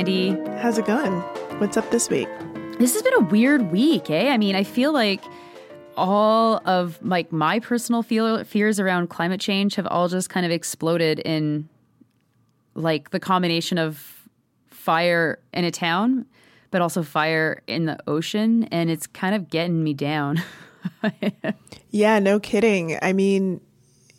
How's it going? What's up this week? This has been a weird week, eh? I mean, I feel like all of like my personal feel, fears around climate change have all just kind of exploded in like the combination of fire in a town, but also fire in the ocean, and it's kind of getting me down. yeah, no kidding. I mean,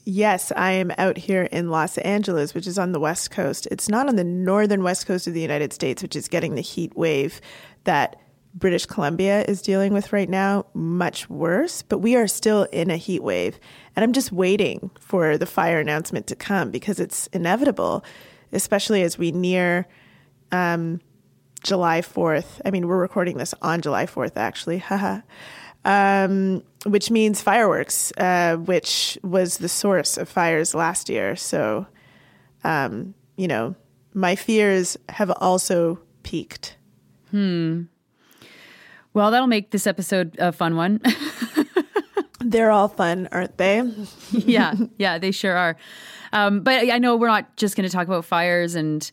yes, I am out here in Los Angeles, which is on the West Coast. It's not on the northern West Coast of the United States, which is getting the heat wave that British Columbia is dealing with right now, much worse, but we are still in a heat wave. And I'm just waiting for the fire announcement to come because it's inevitable, especially as we near um, July 4th. I mean, we're recording this on July 4th, actually. Haha um, which means fireworks, uh, which was the source of fires last year. So, um, you know, my fears have also peaked. Hmm. Well, that'll make this episode a fun one. They're all fun, aren't they? yeah, yeah, they sure are. Um, but I know we're not just going to talk about fires and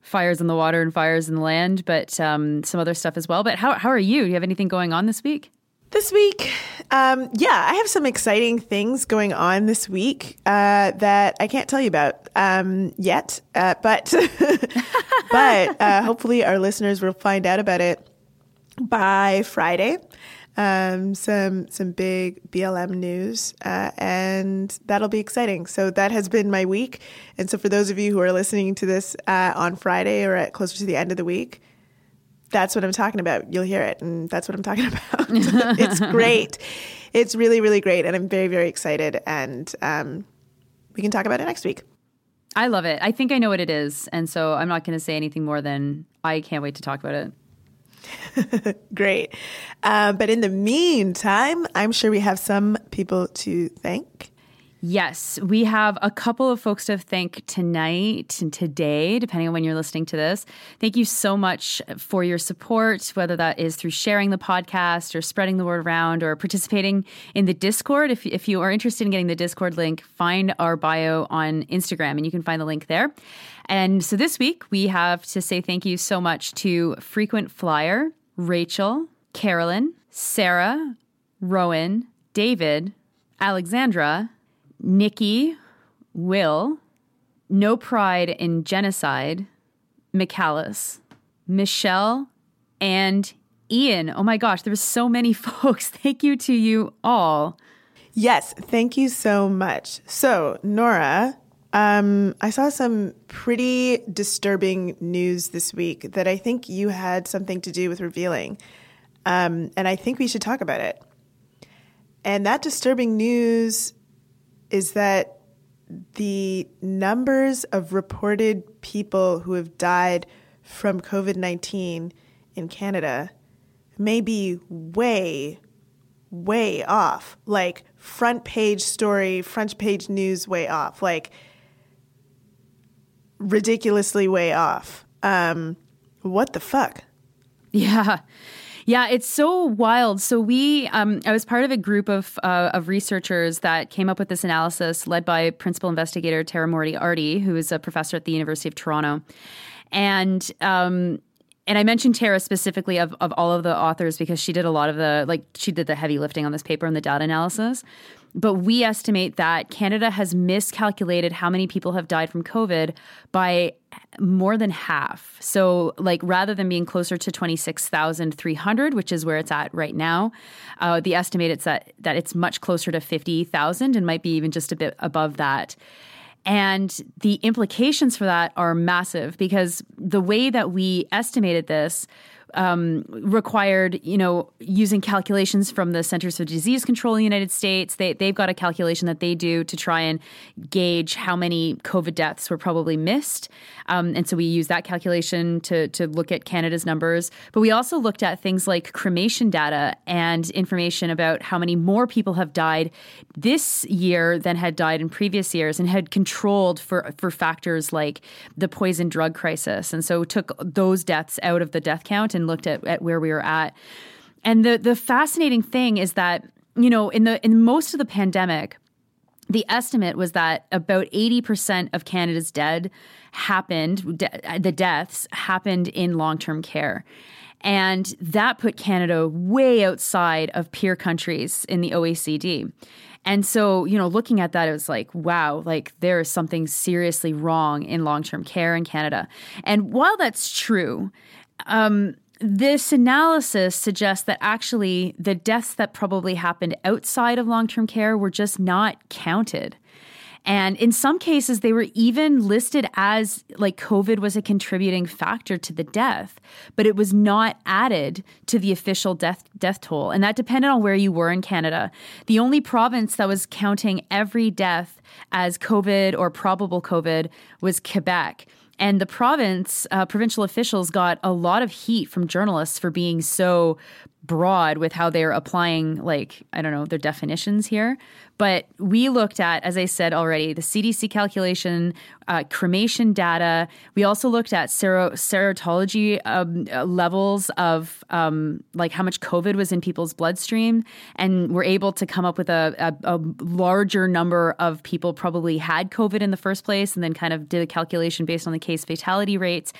fires in the water and fires in the land, but um, some other stuff as well. But how how are you? Do you have anything going on this week? This week, um, yeah, I have some exciting things going on this week uh, that I can't tell you about um, yet, uh, but but uh, hopefully our listeners will find out about it by Friday. Um, some some big BLM news, uh, and that'll be exciting. So that has been my week, and so for those of you who are listening to this uh, on Friday or at closer to the end of the week, that's what I'm talking about. You'll hear it. And that's what I'm talking about. it's great. It's really, really great. And I'm very, very excited. And um, we can talk about it next week. I love it. I think I know what it is. And so I'm not going to say anything more than I can't wait to talk about it. Great. Uh, but in the meantime, I'm sure we have some people to thank. Yes, we have a couple of folks to thank tonight and today, depending on when you're listening to this. Thank you so much for your support, whether that is through sharing the podcast or spreading the word around or participating in the Discord. If, if you are interested in getting the Discord link, find our bio on Instagram and you can find the link there. And so this week, we have to say thank you so much to Frequent Flyer, Rachel, Carolyn, Sarah, Rowan, David, Alexandra, Nikki, Will, No Pride in Genocide, McCallus, Michelle, and Ian. Oh my gosh, there were so many folks. Thank you to you all. Yes, thank you so much. So, Nora, um, I saw some pretty disturbing news this week that I think you had something to do with revealing. Um, and I think we should talk about it. And that disturbing news is that the numbers of reported people who have died from COVID 19 in Canada may be way, way off. Like front page story, front page news, way off. Like ridiculously way off. Um, what the fuck? Yeah. Yeah, it's so wild. So we, um, I was part of a group of uh, of researchers that came up with this analysis, led by principal investigator Tara Moriarty, who is a professor at the University of Toronto, and. Um, and I mentioned Tara specifically of, of all of the authors because she did a lot of the like she did the heavy lifting on this paper and the data analysis. But we estimate that Canada has miscalculated how many people have died from COVID by more than half. So, like, rather than being closer to 26,300, which is where it's at right now, uh, the estimate it's that, that it's much closer to 50,000 and might be even just a bit above that. And the implications for that are massive because the way that we estimated this um, required, you know, using calculations from the Centers for Disease Control in the United States. They, they've got a calculation that they do to try and gauge how many COVID deaths were probably missed. Um, and so we use that calculation to, to look at Canada's numbers. But we also looked at things like cremation data and information about how many more people have died this year than had died in previous years and had controlled for, for factors like the poison drug crisis. And so took those deaths out of the death count and and looked at, at where we were at. And the the fascinating thing is that, you know, in the in most of the pandemic, the estimate was that about 80% of Canada's dead happened, de- the deaths happened in long term care. And that put Canada way outside of peer countries in the OECD. And so, you know, looking at that, it was like, wow, like there is something seriously wrong in long term care in Canada. And while that's true, um, this analysis suggests that actually the deaths that probably happened outside of long term care were just not counted. And in some cases, they were even listed as like COVID was a contributing factor to the death, but it was not added to the official death death toll. And that depended on where you were in Canada. The only province that was counting every death as COVID or probable COVID was Quebec. And the province, uh, provincial officials got a lot of heat from journalists for being so broad with how they're applying, like, I don't know, their definitions here. But we looked at, as I said already, the CDC calculation, uh, cremation data. We also looked at sero- serology um, uh, levels of um, like how much COVID was in people's bloodstream, and we're able to come up with a, a, a larger number of people probably had COVID in the first place, and then kind of did a calculation based on the case fatality rates.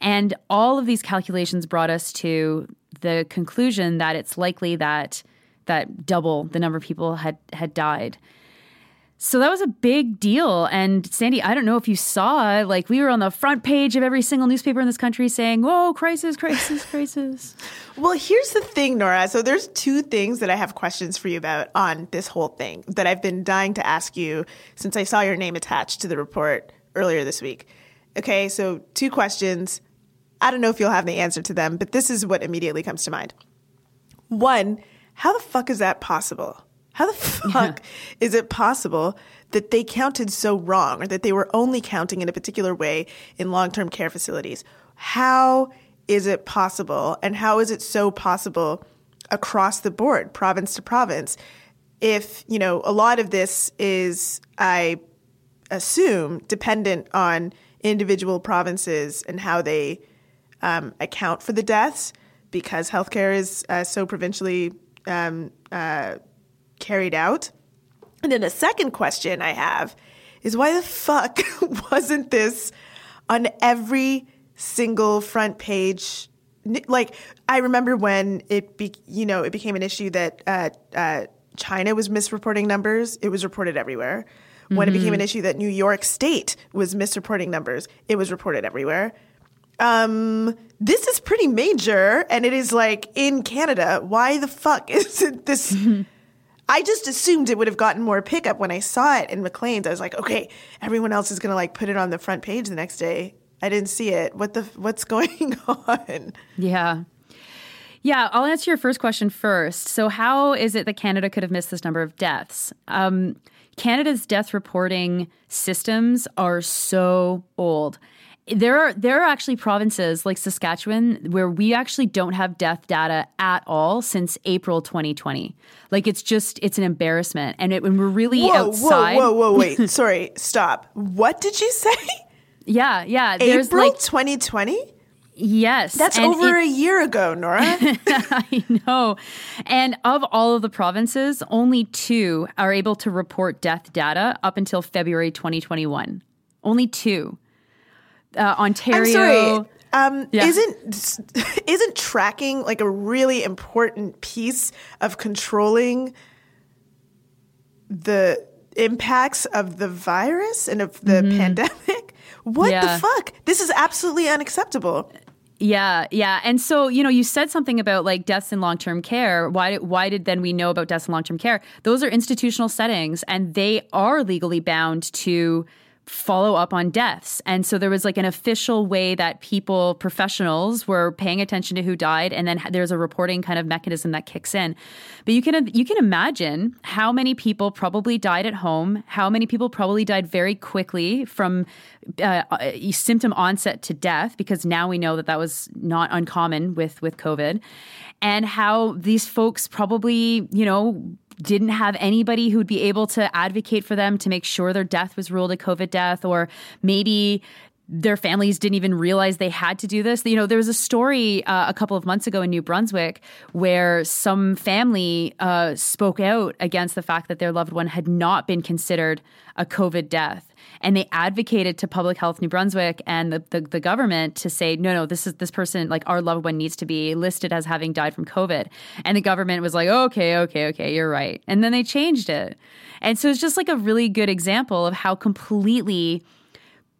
And all of these calculations brought us to the conclusion that it's likely that that double the number of people had had died. So that was a big deal. And Sandy, I don't know if you saw, like we were on the front page of every single newspaper in this country saying, "Whoa, crisis, crisis, crisis." well, here's the thing, Nora. So there's two things that I have questions for you about on this whole thing that I've been dying to ask you since I saw your name attached to the report earlier this week. Okay, so two questions. I don't know if you'll have the answer to them, but this is what immediately comes to mind. One, how the fuck is that possible? How the fuck yeah. is it possible that they counted so wrong or that they were only counting in a particular way in long term care facilities? How is it possible? And how is it so possible across the board, province to province? If, you know, a lot of this is, I assume, dependent on individual provinces and how they um, account for the deaths because healthcare is uh, so provincially um, uh, carried out. And then a second question I have is why the fuck wasn't this on every single front page? Like I remember when it be, you know it became an issue that uh, uh, China was misreporting numbers. It was reported everywhere. When mm-hmm. it became an issue that New York State was misreporting numbers, it was reported everywhere um, this is pretty major and it is like in Canada. Why the fuck isn't this? I just assumed it would have gotten more pickup when I saw it in Maclean's. I was like, okay, everyone else is gonna like put it on the front page the next day. I didn't see it. What the what's going on? Yeah. Yeah, I'll answer your first question first. So, how is it that Canada could have missed this number of deaths? Um, Canada's death reporting systems are so old there are there are actually provinces like Saskatchewan where we actually don't have death data at all since April 2020. Like it's just it's an embarrassment, and it, when we're really whoa, outside. Whoa, whoa, whoa! Wait, sorry, stop. What did you say? Yeah, yeah. There's April like 2020. Yes. That's over it, a year ago, Nora. I know. And of all of the provinces, only two are able to report death data up until February 2021. Only two uh, Ontario. I'm sorry. Um, yeah. Isn't isn't tracking like a really important piece of controlling the impacts of the virus and of the mm-hmm. pandemic? What yeah. the fuck? This is absolutely unacceptable. Yeah, yeah. And so, you know, you said something about like deaths in long-term care. Why why did then we know about deaths in long-term care? Those are institutional settings and they are legally bound to follow up on deaths. And so there was like an official way that people, professionals, were paying attention to who died, and then there's a reporting kind of mechanism that kicks in. But you can you can imagine how many people probably died at home, how many people probably died very quickly from uh, uh symptom onset to death, because now we know that that was not uncommon with with COVID, and how these folks probably you know didn't have anybody who'd be able to advocate for them to make sure their death was ruled a COVID death, or maybe their families didn't even realize they had to do this. You know, there was a story uh, a couple of months ago in New Brunswick where some family uh, spoke out against the fact that their loved one had not been considered a COVID death. And they advocated to Public Health New Brunswick and the, the, the government to say, no, no, this is this person, like our loved one needs to be listed as having died from COVID. And the government was like, okay, okay, okay, you're right. And then they changed it. And so it's just like a really good example of how completely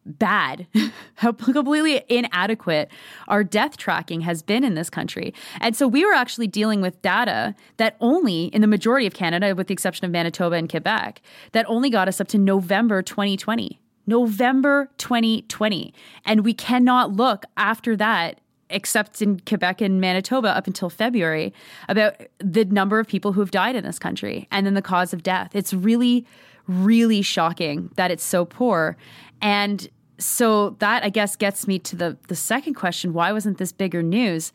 bad, how completely inadequate our death tracking has been in this country. And so we were actually dealing with data that only, in the majority of Canada, with the exception of Manitoba and Quebec, that only got us up to November 2020. November 2020. And we cannot look after that except in Quebec and Manitoba up until February, about the number of people who have died in this country and then the cause of death. It's really, really shocking that it's so poor. And so that I guess gets me to the the second question, why wasn't this bigger news?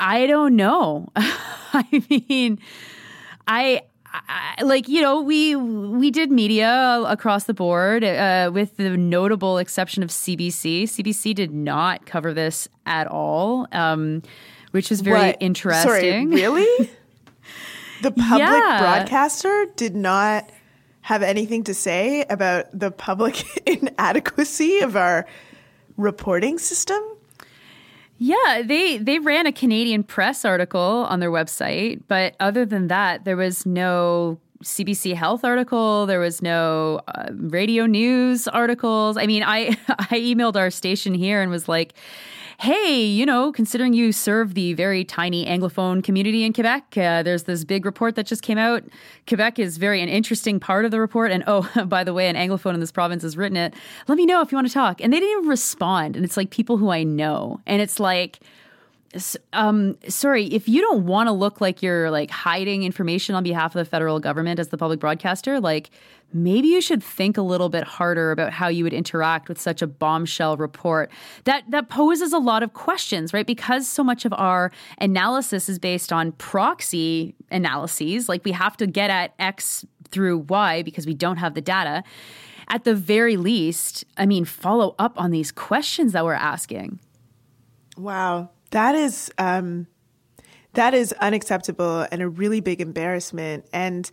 I don't know. I mean, I, I, like you know we we did media across the board uh, with the notable exception of CBC. CBC did not cover this at all, um, which was very What? interesting. Sorry, really? the public Yeah. broadcaster did not have anything to say about the public inadequacy of our reporting system. Yeah, they they ran a Canadian press article on their website, but other than that, there was no CBC Health article. There was no uh, radio news articles. I mean, I I emailed our station here and was like, "Hey, you know, considering you serve the very tiny Anglophone community in Quebec, uh, there's this big report that just came out. Quebec is very an interesting part of the report. And oh, by the way, an Anglophone in this province has written it. Let me know if you want to talk." And they didn't even respond. And it's like people who I know, and it's like um sorry if you don't want to look like you're like hiding information on behalf of the federal government as the public broadcaster like maybe you should think a little bit harder about how you would interact with such a bombshell report that that poses a lot of questions right? Because so much of our analysis is based on proxy analyses like we have to get at x through y because we don't have the data. At the very least i mean follow up on these questions that we're asking. Wow, that is um, that is unacceptable and a really big embarrassment, and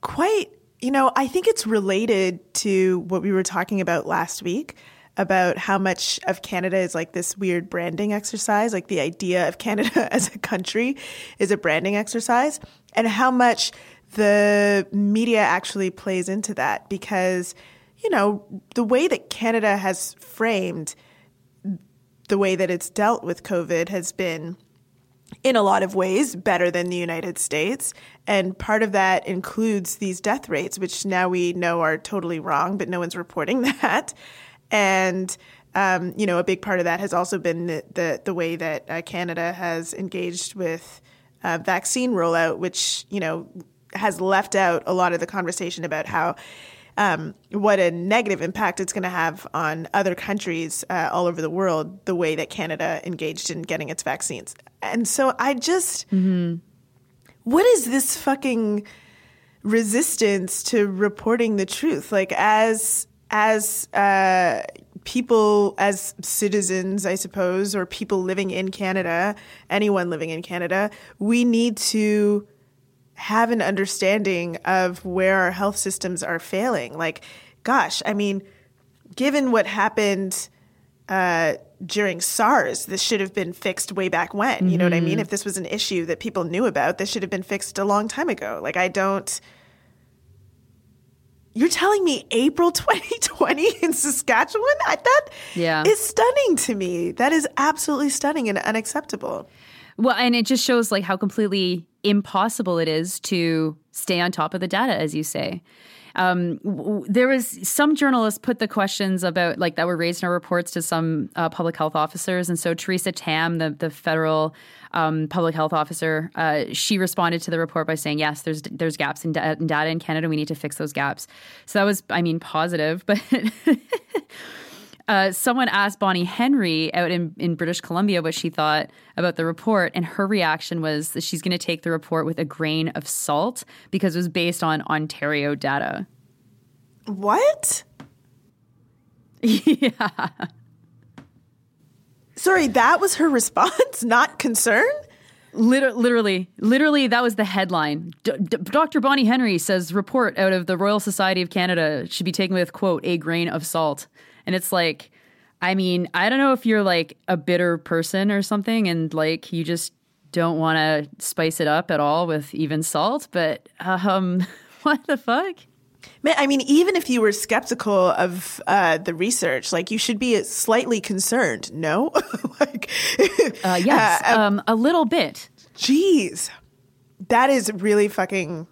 quite. You know, I think it's related to what we were talking about last week about how much of Canada is like this weird branding exercise. Like the idea of Canada as a country is a branding exercise, and how much the media actually plays into that because, you know, the way that Canada has framed the way that it's dealt with COVID has been, in a lot of ways, better than the United States. And part of that includes these death rates, which now we know are totally wrong, but no one's reporting that. And um, you know, a big part of that has also been the the, the way that uh, Canada has engaged with uh, vaccine rollout, which you know has left out a lot of the conversation about how um, what a negative impact it's going to have on other countries uh, all over the world, the way that Canada engaged in getting its vaccines. And so I just, what is this fucking resistance to reporting the truth? Like as as uh, people, as citizens, I suppose, or people living in Canada, anyone living in Canada, we need to have an understanding of where our health systems are failing. Like, gosh, I mean, given what happened uh, during SARS, this should have been fixed way back when. You know what I mean? If this was an issue that people knew about, this should have been fixed a long time ago. Like, I don't. You're telling me April 2020 in Saskatchewan? I, that Yeah. is stunning to me. That is absolutely stunning and unacceptable. Well, and it just shows like how completely impossible it is to stay on top of the data, as you say. Um, w- there was some journalists put the questions about like that were raised in our reports to some uh, public health officers, and so Theresa Tam, the the federal um, public health officer, uh, she responded to the report by saying, "Yes, there's there's gaps in, da- in data in Canada. We need to fix those gaps." So that was, I mean, positive, but. uh, someone asked Bonnie Henry out in, in British Columbia what she thought about the report, and her reaction was that she's going to take the report with a grain of salt because it was based on Ontario data. What? yeah. Sorry, that was her response, not concern? Liter- literally, literally, that was the headline. D- D- Dr. Bonnie Henry says report out of the Royal Society of Canada should be taken with quote a grain of salt, and it's like, I mean, I don't know if you're like a bitter person or something, and like you just don't want to spice it up at all with even salt, but um, what the fuck? I mean, even if you were skeptical of uh, the research, like you should be slightly concerned. No, like, Uh, yes, uh, um, a little bit. Jeez, that is really fucking.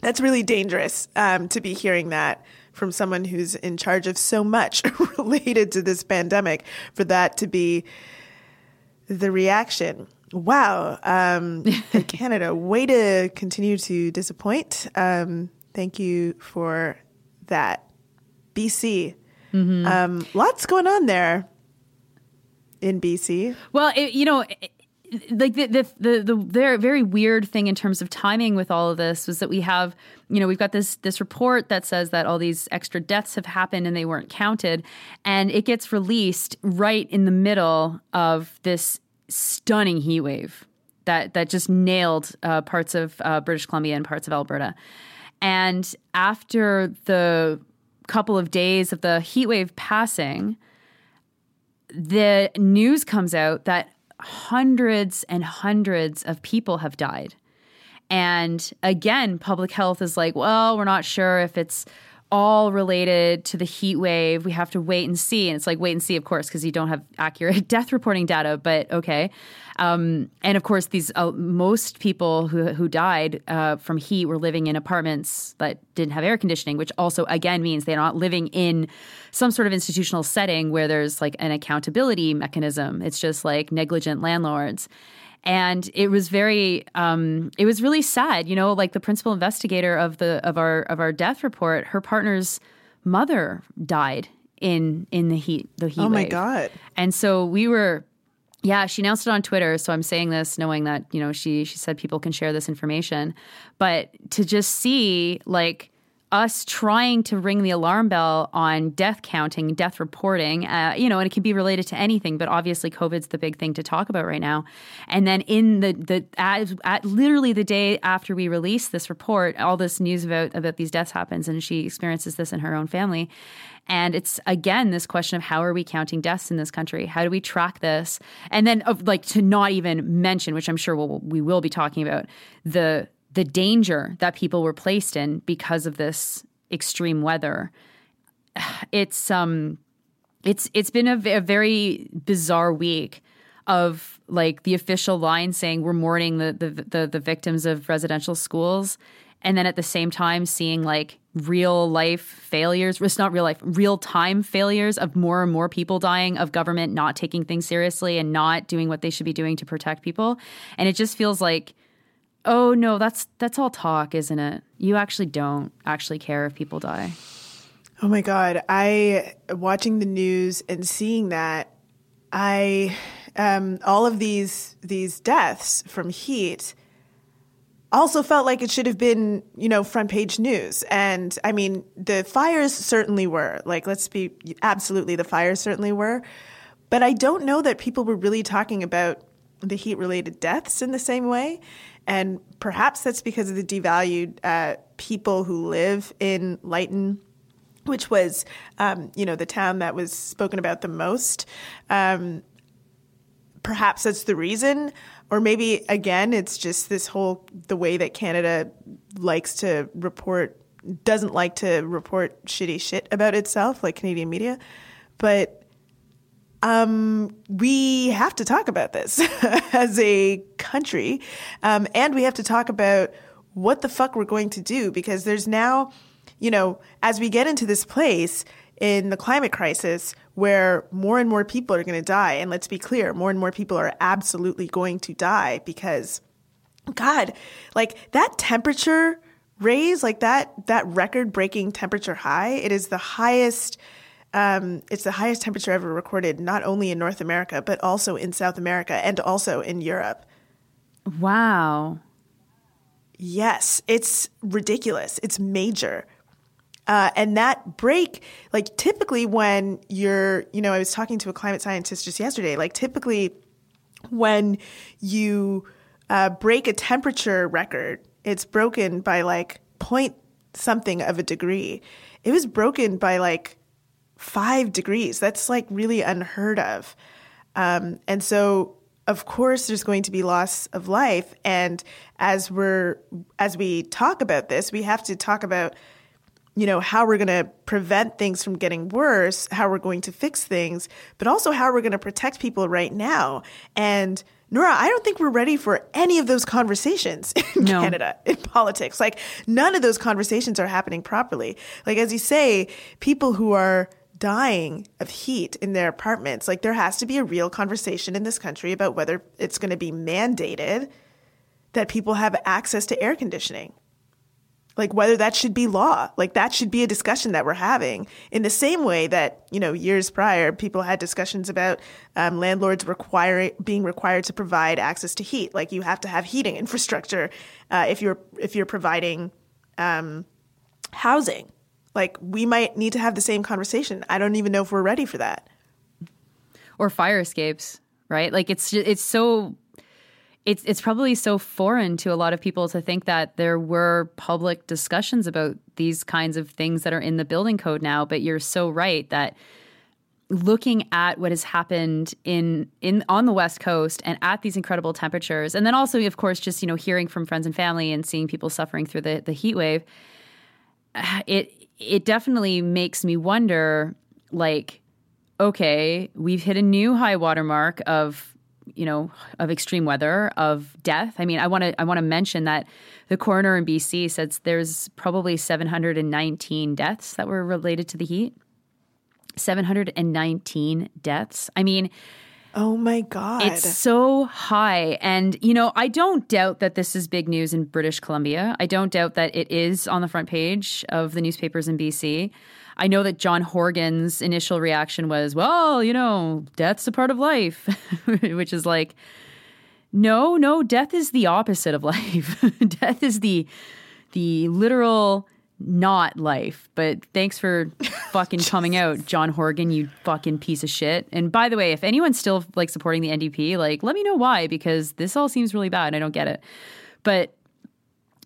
That's really dangerous um, to be hearing that from someone who's in charge of so much related to this pandemic. For that to be the reaction. Wow, um, Canada, way to continue to disappoint. Um, thank you for that, BC. Um, lots going on there in BC. Well, it, you know, it- like the, the the the very weird thing in terms of timing with all of this was that we have you know we've got this this report that says that all these extra deaths have happened and they weren't counted. And it gets released right in the middle of this stunning heat wave that that just nailed uh, parts of uh, British Columbia and parts of Alberta. And after the couple of days of the heat wave passing the news comes out that hundreds and hundreds of people have died. And again, public health is like, well, we're not sure if it's all related to the heat wave. We have to wait and see. And it's like, wait and see, of course, because you don't have accurate death reporting data, but okay. Um, and of course, these uh, most people who, who died uh, from heat were living in apartments that didn't have air conditioning, which also, again, means they're not living in some sort of institutional setting where there's like an accountability mechanism. It's just like negligent landlords and it was very um, it was really sad you know like the principal investigator of the of our of our death report her partner's mother died in in the heat the heat Oh my wave. God. and so we were yeah she announced it on twitter so i'm saying this knowing that you know she she said people can share this information but to just see like us trying to ring the alarm bell on death counting, death reporting, uh, you know, and it can be related to anything, but obviously COVID's the big thing to talk about right now. And then in the the at, at literally the day after we release this report, all this news about about these deaths happens, and she experiences this in her own family. And it's again this question of how are we counting deaths in this country? How do we track this? And then of like to not even mention, which I'm sure we'll, we will be talking about the the danger that people were placed in because of this extreme weather. It's um it's it's been a, very bizarre week of like the official line saying we're mourning the, the the the victims of residential schools and then at the same time seeing like real life failures it's not real life real time failures of more and more people dying of government not taking things seriously and not doing what they should be doing to protect people and it just feels like oh no that's that's all talk isn't it you actually don't actually care if people die Oh my God. I, watching the news and seeing that, I, um, all of these, these deaths from heat also felt like it should have been, you know, front page news. And I mean, the fires certainly were. Like, let's be absolutely, the fires certainly were. But I don't know that people were really talking about the heat related deaths in the same way. And perhaps that's because of the devalued uh, people who live in Lytton which was, um, you know, the town that was spoken about the most. Um, perhaps that's the reason, or maybe again, it's just this whole the way that Canada likes to report doesn't like to report shitty shit about itself, like Canadian media, but. Um, we have to talk about this as a country, um, and we have to talk about what the fuck we're going to do because there's now you know, as we get into this place in the climate crisis where more and more people are going to die, and let's be clear, more and more people are absolutely going to die because, God, like that temperature raise, like that that record breaking temperature high, it is the highest. Um, it's the highest temperature ever recorded, not only in North America but also in South America and also in Europe. wow Yes, it's ridiculous. It's major. Uh, and that break, like typically when you're, you know, I was talking to a climate scientist just yesterday, like typically when you uh, break a temperature record, it's broken by like point something of a degree. It was broken by like five degrees. That's like really unheard of. Um, and so, of course, there's going to be loss of life. And as we're as we talk about this, we have to talk about you know how we're going to prevent things from getting worse, how we're going to fix things, but also how we're going to protect people right now. And Nora, I don't think we're ready for any of those conversations in No. Canada in politics. Like none of those conversations are happening properly. Like as you say, people who are dying of heat in their apartments, like there has to be a real conversation in this country about whether it's going to be mandated that people have access to air conditioning. Like whether that should be law. Like that should be a discussion that we're having in the same way that, you know, years prior, people had discussions about um, landlords requiring being required to provide access to heat. Like you have to have heating infrastructure uh, if you're if you're providing um, housing. Like we might need to have the same conversation. I don't even know if we're ready for that. or fire escapes, right? Like it's ju- it's so it's it's probably so foreign to a lot of people to think that there were public discussions about these kinds of things that are in the building code now, but you're so right that looking at what has happened in in on the west coast and at these incredible temperatures and then also of course just you know hearing from friends and family and seeing people suffering through the the heat wave it it definitely makes me wonder like okay we've hit a new high water mark of you know of extreme weather of death. I mean i want to i want to mention that the coroner in bc says there's probably 719 deaths that were related to the heat. 719 deaths. I mean Oh my god. it's so high. And, you know, I don't doubt that this is big news in British Columbia. I don't doubt that it is on the front page of the newspapers in BC. I know that John Horgan's initial reaction was, well, you know, death's a part of life, which is like, no, no, death is the opposite of life. death is the the literal not life. But thanks for fucking coming out, John Horgan, you fucking piece of shit. And by the way, if anyone's still like supporting the NDP, like let me know why because this all seems really bad. I don't get it. But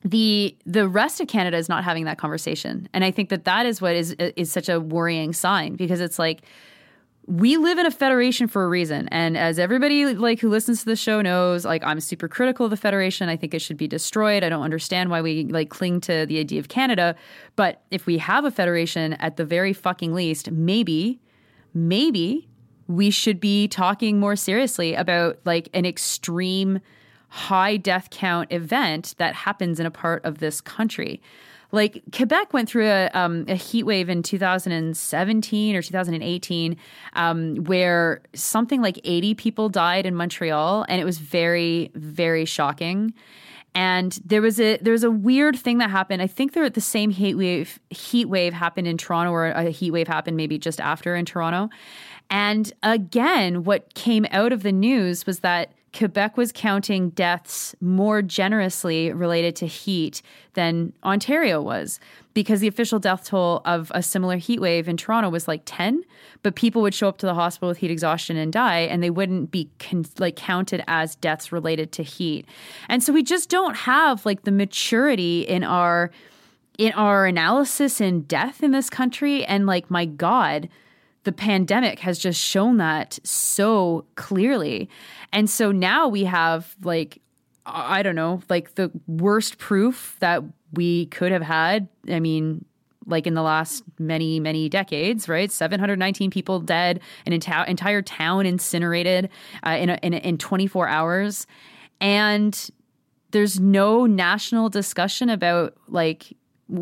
the the rest of Canada is not having that conversation, and I think that that is what is is such a worrying sign because it's like we live in a federation for a reason. And as everybody like who listens to the show knows like i'm super critical of the federation. I think it should be destroyed. I don't understand why we like cling to the idea of canada. But if we have a federation at the very fucking least maybe maybe we should be talking more seriously about like an extreme high death count event that happens in a part of this country like Quebec went through a, um, a heat wave in 2017 or 2018, um, where something like 80 people died in Montreal, and it was very, very shocking. And there was a there was a weird thing that happened. I think there at the same heat wave heat wave happened in Toronto, or a heat wave happened maybe just after in Toronto. And again, what came out of the news was that Quebec was counting deaths more generously related to heat than Ontario was because the official death toll of a similar heat wave in Toronto was like 10, but people would show up to the hospital with heat exhaustion and die and they wouldn't be con- like counted as deaths related to heat. And so we just don't have like the maturity in our in our analysis in death in this country and like my god, the pandemic has just shown that so clearly. And so now we have like I don't know, like the worst proof that we could have had. I mean, like in the last many, many decades, right? 719 people dead, an enti- entire town incinerated uh, in, a, in, a, in 24 hours. And there's no national discussion about like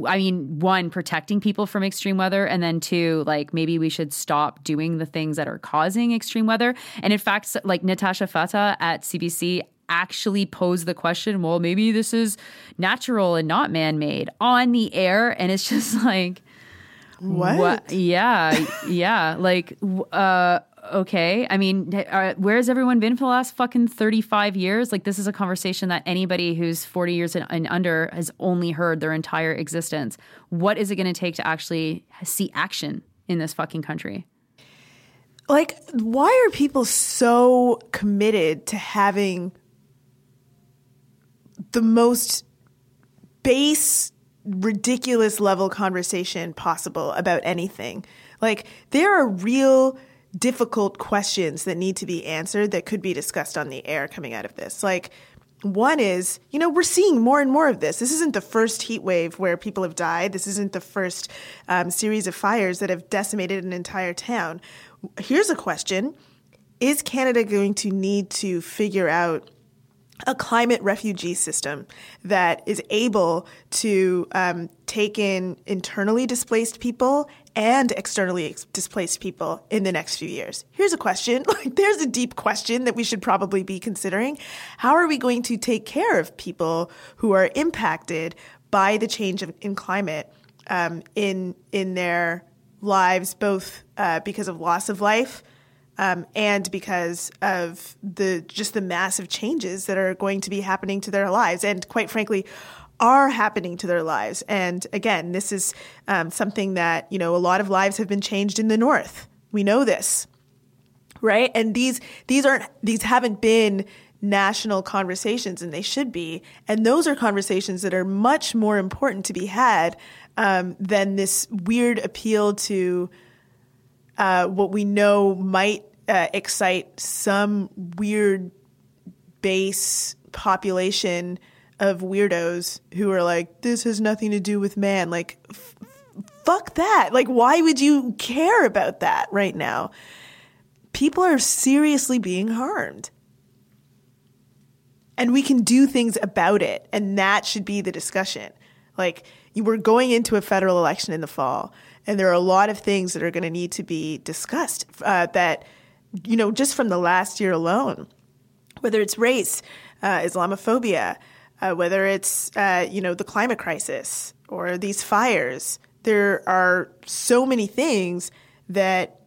I mean, one, protecting people from extreme weather, and then two, like maybe we should stop doing the things that are causing extreme weather. And in fact, like Natasha Fatah at CBC actually posed the question, well, maybe this is natural and not man made on the air. And it's just like, what? Yeah, yeah. Like, uh, okay. I mean, uh, where's everyone been for the last fucking 35 years? Like, this is a conversation that anybody who's 40 years and, and under has only heard their entire existence. What is it going to take to actually see action in this fucking country? Like, why are people so committed to having the most base, ridiculous level conversation possible about anything? Like, there are real difficult questions that need to be answered that could be discussed on the air coming out of this. Like, one is, you know, we're seeing more and more of this. This isn't the first heat wave where people have died. This isn't the first um, series of fires that have decimated an entire town. Here's a question Is Canada going to need to figure out a climate refugee system that is able to um, take in internally displaced people and externally ex- displaced people in the next few years. Here's a question. Like, there's a deep question that we should probably be considering. How are we going to take care of people who are impacted by the change of, in climate um, in in their lives, both uh, because of loss of life? um, and because of the just the massive changes that are going to be happening to their lives, and quite frankly, are happening to their lives. And again, this is um, something that you know a lot of lives have been changed in the North. We know this, right? And these these aren't these haven't been national conversations, and they should be. And those are conversations that are much more important to be had um, than this weird appeal to. Uh, what we know might uh, excite some weird base population of weirdos who are like, this has nothing to do with man. Like, f- fuck that. Like, why would you care about that right now? People are seriously being harmed. And we can do things about it. And that should be the discussion. Like, we're going into a federal election in the fall, and there are a lot of things that are going to need to be discussed uh, that you know, just from the last year alone, whether it's race, uh, Islamophobia, uh, whether it's, uh, you know, the climate crisis or these fires, there are so many things that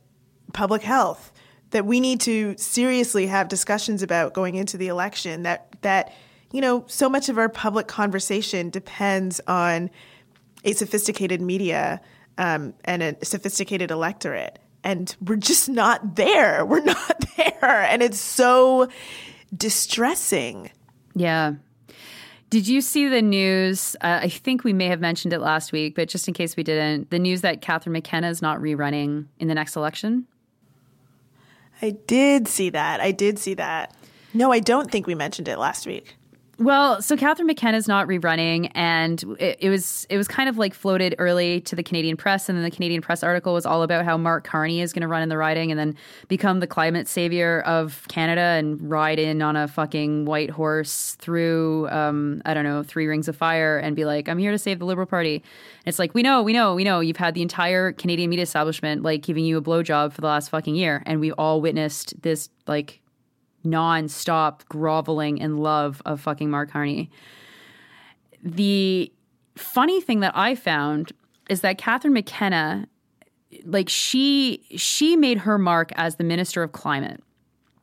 public health that we need to seriously have discussions about going into the election that that you know so much of our public conversation depends on a sophisticated media um, and a sophisticated electorate and we're just not there. We're not there. And it's so distressing. Yeah. Did you see the news? Uh, I think we may have mentioned it last week, but just in case we didn't, the news that Catherine McKenna is not rerunning in the next election? I did see that. I did see that. No, I don't think we mentioned it last week. Well, so Catherine McKenna is not rerunning, and it, it, was it was kind of like floated early to the Canadian press, and then the Canadian press article was all about how Mark Carney is going to run in the riding and then become the climate savior of Canada and ride in on a fucking white horse through um, I don't know three rings of fire and be like, I'm here to save the Liberal Party. And it's like we know, we know, we know. You've had the entire Canadian media establishment like giving you a blowjob for the last fucking year, and we've all witnessed this like non-stop groveling in love of fucking Mark Carney. The funny thing that I found is that Catherine McKenna, like she she made her mark as the Minister of Climate.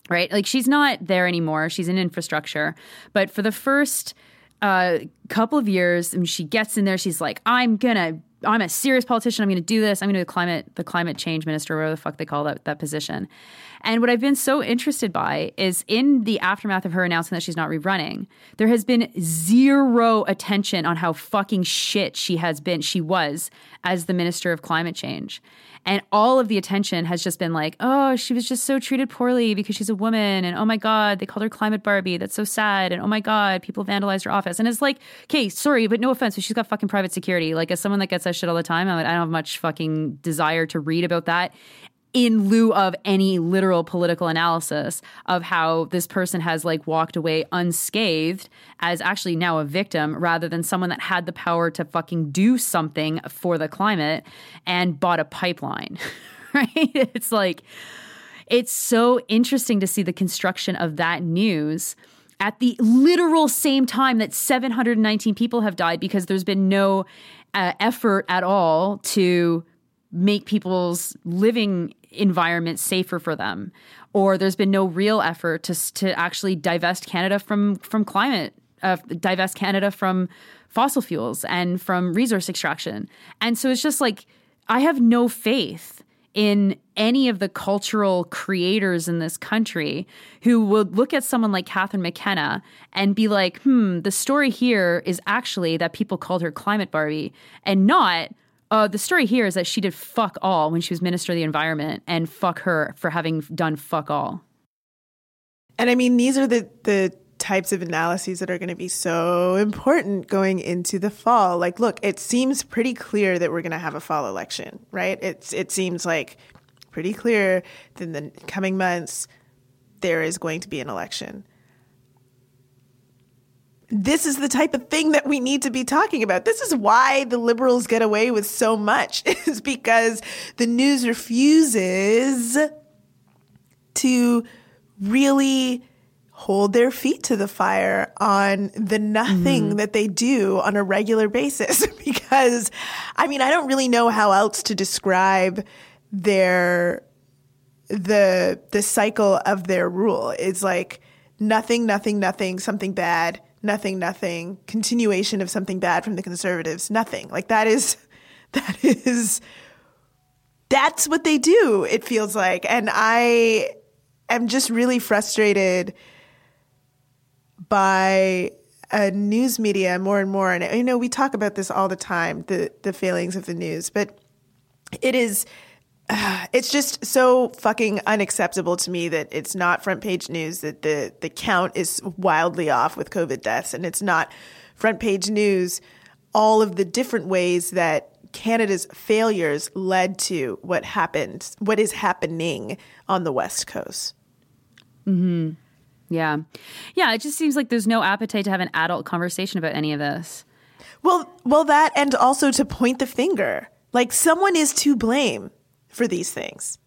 Right? Like she's not there anymore. She's in infrastructure. But for the first uh, couple of years, I mean, she gets in there, she's like, I'm gonna I'm a serious politician. I'm going to do this. I'm going to be the climate the climate change minister, whatever the fuck they call that that position. And what I've been so interested by is in the aftermath of her announcing that she's not rerunning, there has been zero attention on how fucking shit she has been. She was as the minister of climate change. And all of the attention has just been like, oh, she was just so treated poorly because she's a woman. And oh my God, they called her Climate Barbie. That's so sad. And oh my God, people vandalized her office. And it's like, okay, sorry, but no offense, but she's got fucking private security. Like, as someone that gets that shit all the time, I don't have much fucking desire to read about that in lieu of any literal political analysis of how this person has like walked away unscathed as actually now a victim rather than someone that had the power to fucking do something for the climate and bought a pipeline right? It's like it's so interesting to see the construction of that news at the literal same time that 719 people have died because there's been no uh, effort at all to make people's living environment safer for them, or there's been no real effort to to actually divest Canada from from climate, uh, divest Canada from fossil fuels and from resource extraction. And so it's just like I have no faith in any of the cultural creators in this country who would look at someone like Catherine McKenna and be like, hmm, the story here is actually that people called her climate Barbie and not, uh, the story here is that she did fuck all when she was Minister of the Environment and fuck her for having done fuck all. And I mean, these are the, the types of analyses that are going to be so important going into the fall. Like, look, it seems pretty clear that we're going to have a fall election, right? It's it seems like pretty clear that in the coming months there is going to be an election. This is the type of thing that we need to be talking about. This is why the liberals get away with so much, is because the news refuses to really hold their feet to the fire on the nothing mm-hmm. that they do on a regular basis. because, I mean, I don't really know how else to describe their the the cycle of their rule. It's like nothing, nothing, nothing, something bad, nothing, nothing, continuation of something bad from the conservatives, nothing. Like that is that is that's what they do, it feels like. And I am just really frustrated by a news media more and more. And you know, we talk about this all the time, the the failings of the news, but it is it's just so fucking unacceptable to me that it's not front page news that the the count is wildly off with COVID deaths and it's not front page news all of the different ways that Canada's failures led to what happened, what is happening on the West Coast. Mhm. Yeah. Yeah, it just seems like there's no appetite to have an adult conversation about any of this. Well, well that and also to point the finger. Like someone is to blame for these things.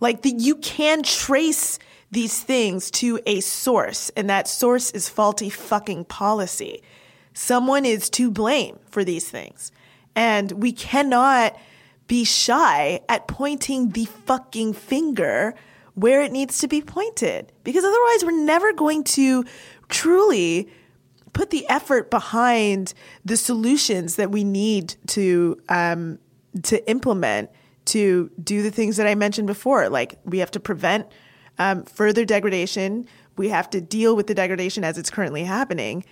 Like the, you can trace these things to a source and that source is faulty fucking policy. Someone is to blame for these things. And we cannot be shy at pointing the fucking finger where it needs to be pointed because otherwise we're never going to truly put the effort behind the solutions that we need to um, to implement to do the things that I mentioned before. Like we have to prevent um, further degradation. We have to deal with the degradation as it's currently happening,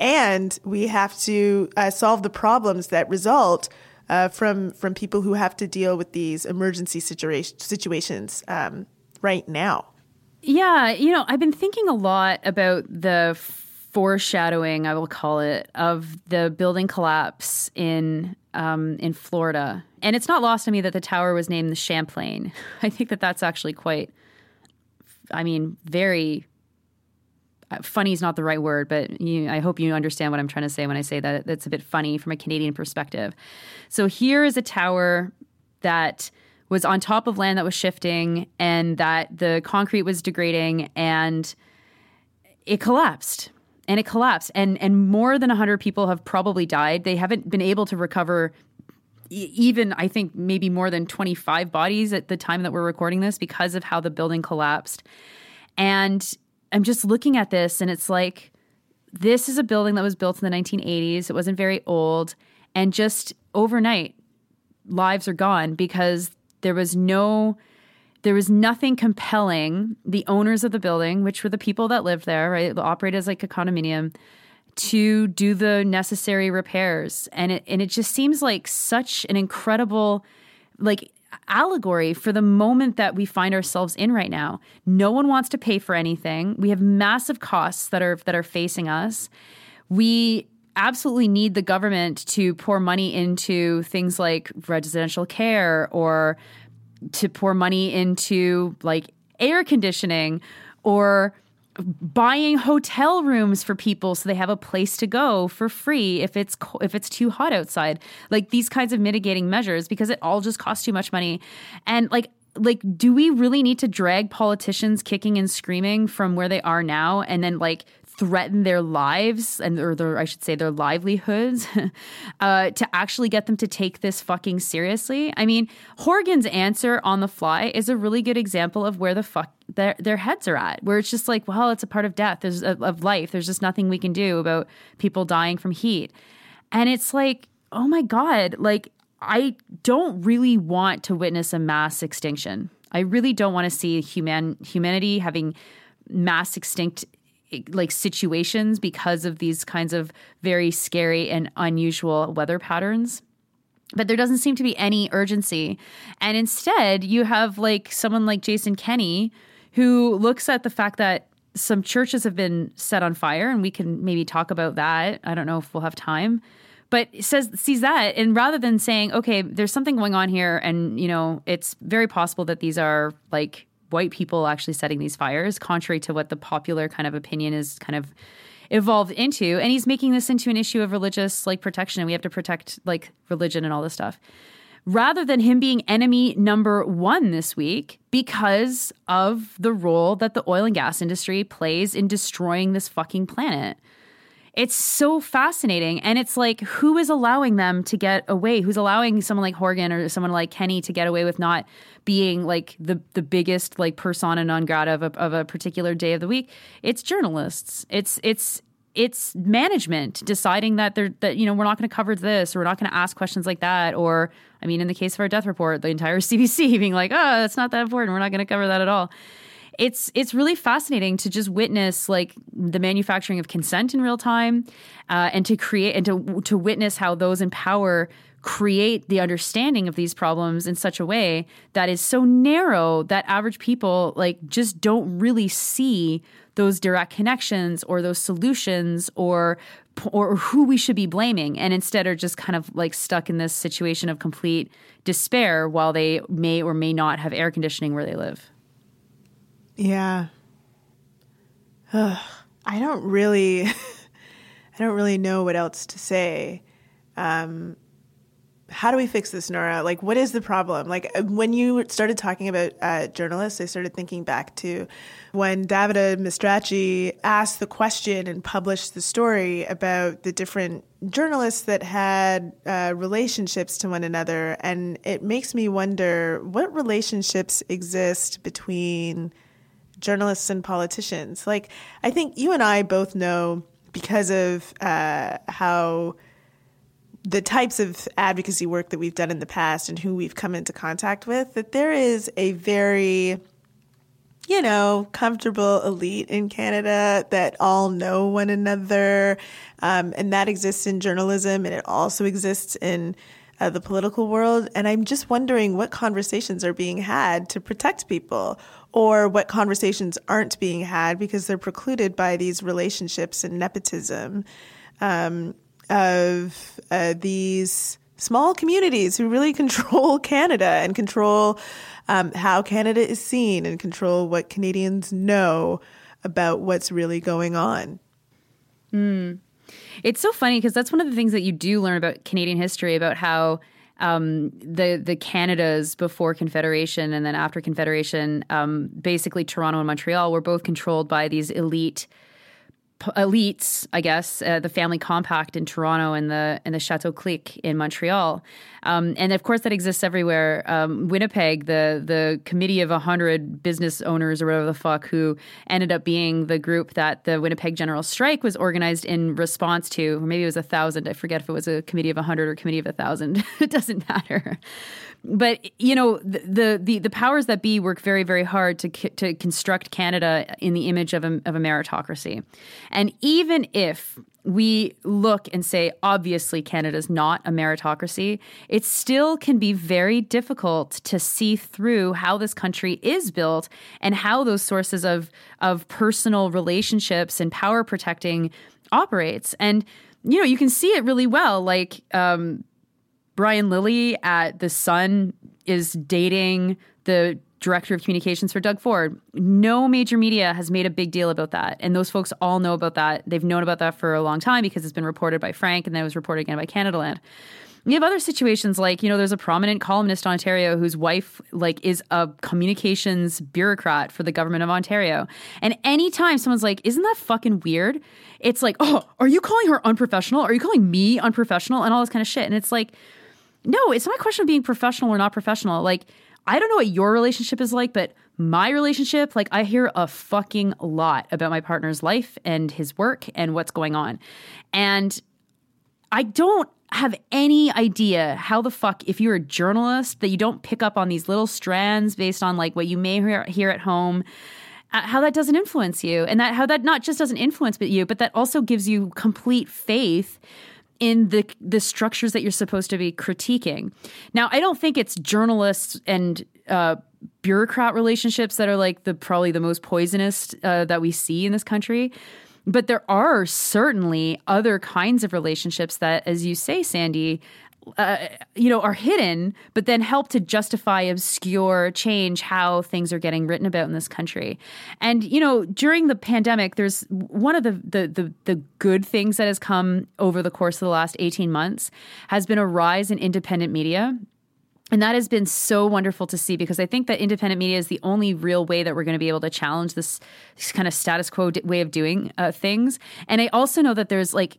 and we have to uh, solve the problems that result uh, from from people who have to deal with these emergency situa- situations um, right now. Yeah, you know, I've been thinking a lot about the foreshadowing, I will call it, of the building collapse in um, in Florida, and it's not lost on me that the tower was named the Champlain. I think that that's actually quite, I mean, very uh, funny is not the right word, but you, I hope you understand what I'm trying to say when I say that it's a bit funny from a Canadian perspective. So here is a tower that was on top of land that was shifting and that the concrete was degrading and it collapsed and it collapsed. And and more than 100 people have probably died. They haven't been able to recover even i think maybe more than 25 bodies at the time that we're recording this because of how the building collapsed. And i'm just looking at this and it's like this is a building that was built in the 1980s it wasn't very old. And just overnight lives are gone because there was no there was nothing compelling the owners of the building, which were the people that lived there, right? Operate as like a condominium to do the necessary repairs. And it and it just seems like such an incredible like allegory for the moment that we find ourselves in right now. No one wants to pay for anything. We have massive costs that are that are facing us. We absolutely need the government to pour money into things like residential care or to pour money into like air conditioning or buying hotel rooms for people so they have a place to go for free if it's if it's too hot outside. Like these kinds of mitigating measures because it all just costs too much money. And like like do we really need to drag politicians kicking and screaming from where they are now and then like threaten their lives and or their I should say their livelihoods uh, to actually get them to take this fucking seriously. I mean, Horgan's answer on the fly is a really good example of where the fuck their their heads are at, where it's just like, well, it's a part of death, there's of life. There's just nothing we can do about people dying from heat, and it's like, oh my god, like I don't really want to witness a mass extinction. I really don't want to see human humanity having mass extinct like situations because of these kinds of very scary and unusual weather patterns. But there doesn't seem to be any urgency. And instead you have like someone like Jason Kenney who looks at the fact that some churches have been set on fire and we can maybe talk about that. I don't know if we'll have time. But says sees that and rather than saying okay there's something going on here and you know it's very possible that these are like white people actually setting these fires, contrary to what the popular kind of opinion is kind of evolved into. And he's making this into an issue of religious like protection, and we have to protect like religion and all this stuff. Rather than him being enemy number one this week because of the role that the oil and gas industry plays in destroying this fucking planet. It's so fascinating. And it's like, who is allowing them to get away? Who's allowing someone like Horgan or someone like Kenney to get away with not being like the the biggest like persona non grata of a, of a particular day of the week? It's journalists. It's it's it's management deciding that they're that you know we're not going to cover this or we're not going to ask questions like that or I mean in the case of our death report the entire CBC being like oh that's not that important we're not going to cover that at all it's it's really fascinating to just witness like the manufacturing of consent in real time, uh, and to create and to to witness how those in power create the understanding of these problems in such a way that is so narrow that average people like just don't really see those direct connections or those solutions or or who we should be blaming and instead are just kind of like stuck in this situation of complete despair while they may or may not have air conditioning where they live. Yeah. Ugh, I don't really, I don't really know what else to say. Um, how do we fix this, Nora? Like, what is the problem? Like, uh, when you started talking about uh, journalists, I started thinking back to when Davide Mastracci asked the question and published the story about the different journalists that had uh, relationships to one another. And it makes me wonder what relationships exist between journalists and politicians. Like, I think you and I both know because of uh, how the types of advocacy work that we've done in the past and who we've come into contact with, that there is a very, you know, comfortable elite in Canada that all know one another. Um, and that exists in journalism and it also exists in uh, the political world. And I'm just wondering what conversations are being had to protect people or what conversations aren't being had because they're precluded by these relationships and nepotism um, of uh, these small communities who really control Canada and control um, how Canada is seen and control what Canadians know about what's really going on. Mm. It's so funny because that's one of the things that you do learn about Canadian history about how um, the the Canadas before Confederation and then after Confederation, um, basically Toronto and Montreal were both controlled by these elite elites, I guess, uh, the family compact in Toronto and the and the Chateau Clique in Montreal, um, and of course that exists everywhere. Um, Winnipeg, the the committee of hundred business owners or whatever the fuck who ended up being the group that the Winnipeg General Strike was organized in response to, or maybe it was a thousand. I forget if it was a committee of hundred or committee of a thousand. it doesn't matter but you know the, the the powers that be work very very hard to to construct Canada in the image of a, of a meritocracy, and even if we look and say obviously Canada's not a meritocracy, it still can be very difficult to see through how this country is built and how those sources of of personal relationships and power protecting operates. And you know you can see it really well like um, Brian Lilley at The Sun is dating the director of communications for Doug Ford. No major media has made a big deal about that. And those folks all know about that. They've known about that for a long time because it's been reported by Frank and then it was reported again by Canadaland. You have other situations like, you know, there's a prominent columnist in Ontario whose wife like is a communications bureaucrat for the government of Ontario. And anytime someone's like, "Isn't that fucking weird?" It's like, "Oh, are you calling her unprofessional? Are you calling me unprofessional?" and all this kind of shit. And it's like, "No, it's not a question of being professional or not professional." Like, I don't know what your relationship is like, but my relationship, like I hear a fucking lot about my partner's life and his work and what's going on. And I don't have any idea how the fuck if you're a journalist that you don't pick up on these little strands based on like what you may hear, hear at home uh, how that doesn't influence you and that how that not just doesn't influence but you but that also gives you complete faith in the the structures that you're supposed to be critiquing. Now i don't think it's journalists and uh, bureaucrat relationships that are like the probably the most poisonous uh, that we see in this country but there are certainly other kinds of relationships that, as you say, Sandy, uh, you know, are hidden, but then help to justify, obscure, change how things are getting written about in this country. And you know, during the pandemic, there's one of the the the, the good things that has come over the course of the last eighteen months has been a rise in independent media and that has been so wonderful to see because I think that independent media is the only real way that we're going to be able to challenge this, this kind of status quo way of doing uh, things. And I also know that there's like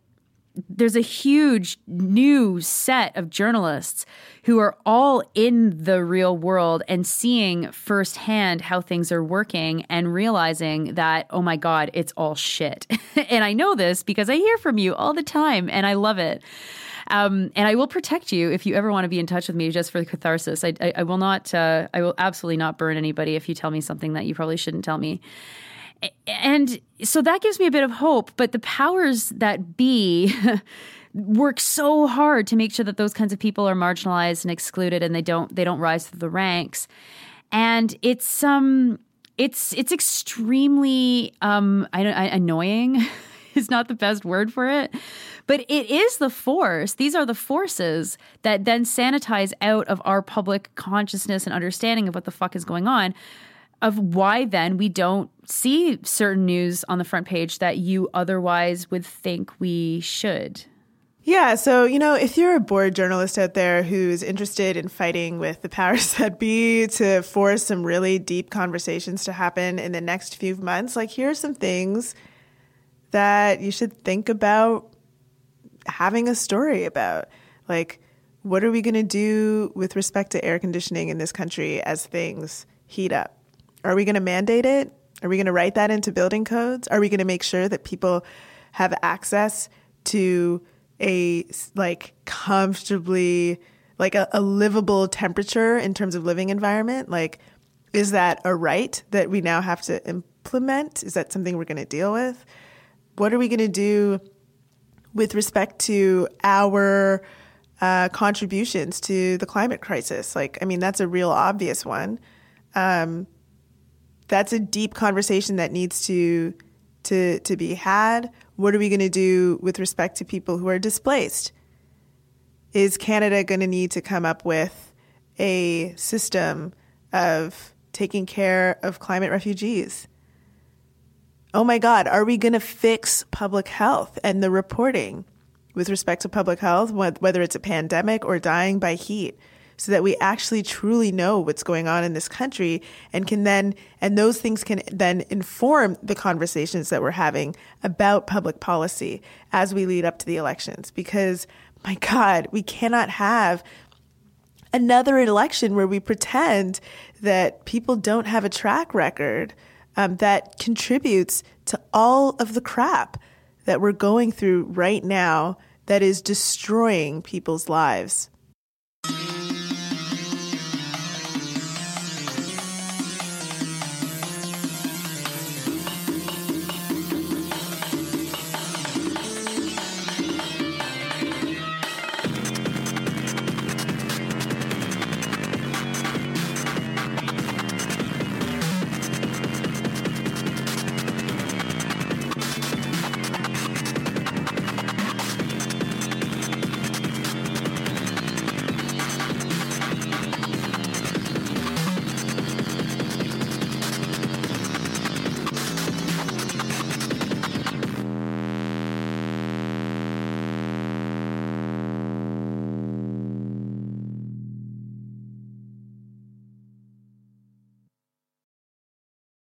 there's a huge new set of journalists who are all in the real world and seeing firsthand how things are working and realizing that, oh my God, it's all shit. and I know this because I hear from you all the time and I love it. Um, and I will protect you if you ever want to be in touch with me just for the catharsis. I, I, I will not, uh, I will absolutely not burn anybody if you tell me something that you probably shouldn't tell me. And so that gives me a bit of hope. But the powers that be work so hard to make sure that those kinds of people are marginalized and excluded and they don't they don't rise through the ranks. And it's um it's it's extremely um I don't I, annoying is not the best word for it but it is the force. These are the forces that then sanitize out of our public consciousness and understanding of what the fuck is going on. Of why then we don't see certain news on the front page that you otherwise would think we should. Yeah, so you know, if you're a bored journalist out there who's interested in fighting with the powers that be to force some really deep conversations to happen in the next few months, like here are some things that you should think about having a story about. Like, what are we going to do with respect to air conditioning in this country as things heat up? Are we going to mandate it? Are we going to write that into building codes? Are we going to make sure that people have access to a like comfortably like a, a, livable temperature in terms of living environment? Like, is that a right that we now have to implement? Is that something we're going to deal with? What are we going to do with respect to our uh, contributions to the climate crisis. Like, I mean, that's a real obvious one. Um, that's a deep conversation that needs to to to be had. What are we going to do with respect to people who are displaced? Is Canada going to need to come up with a system of taking care of climate refugees? oh my God, are we going to fix public health and the reporting with respect to public health, whether it's a pandemic or dying by heat? So that we actually truly know what's going on in this country and can then, and those things can then inform the conversations that we're having about public policy as we lead up to the elections. Because, my God, we cannot have another election where we pretend that people don't have a track record um, that contributes to all of the crap that we're going through right now that is destroying people's lives.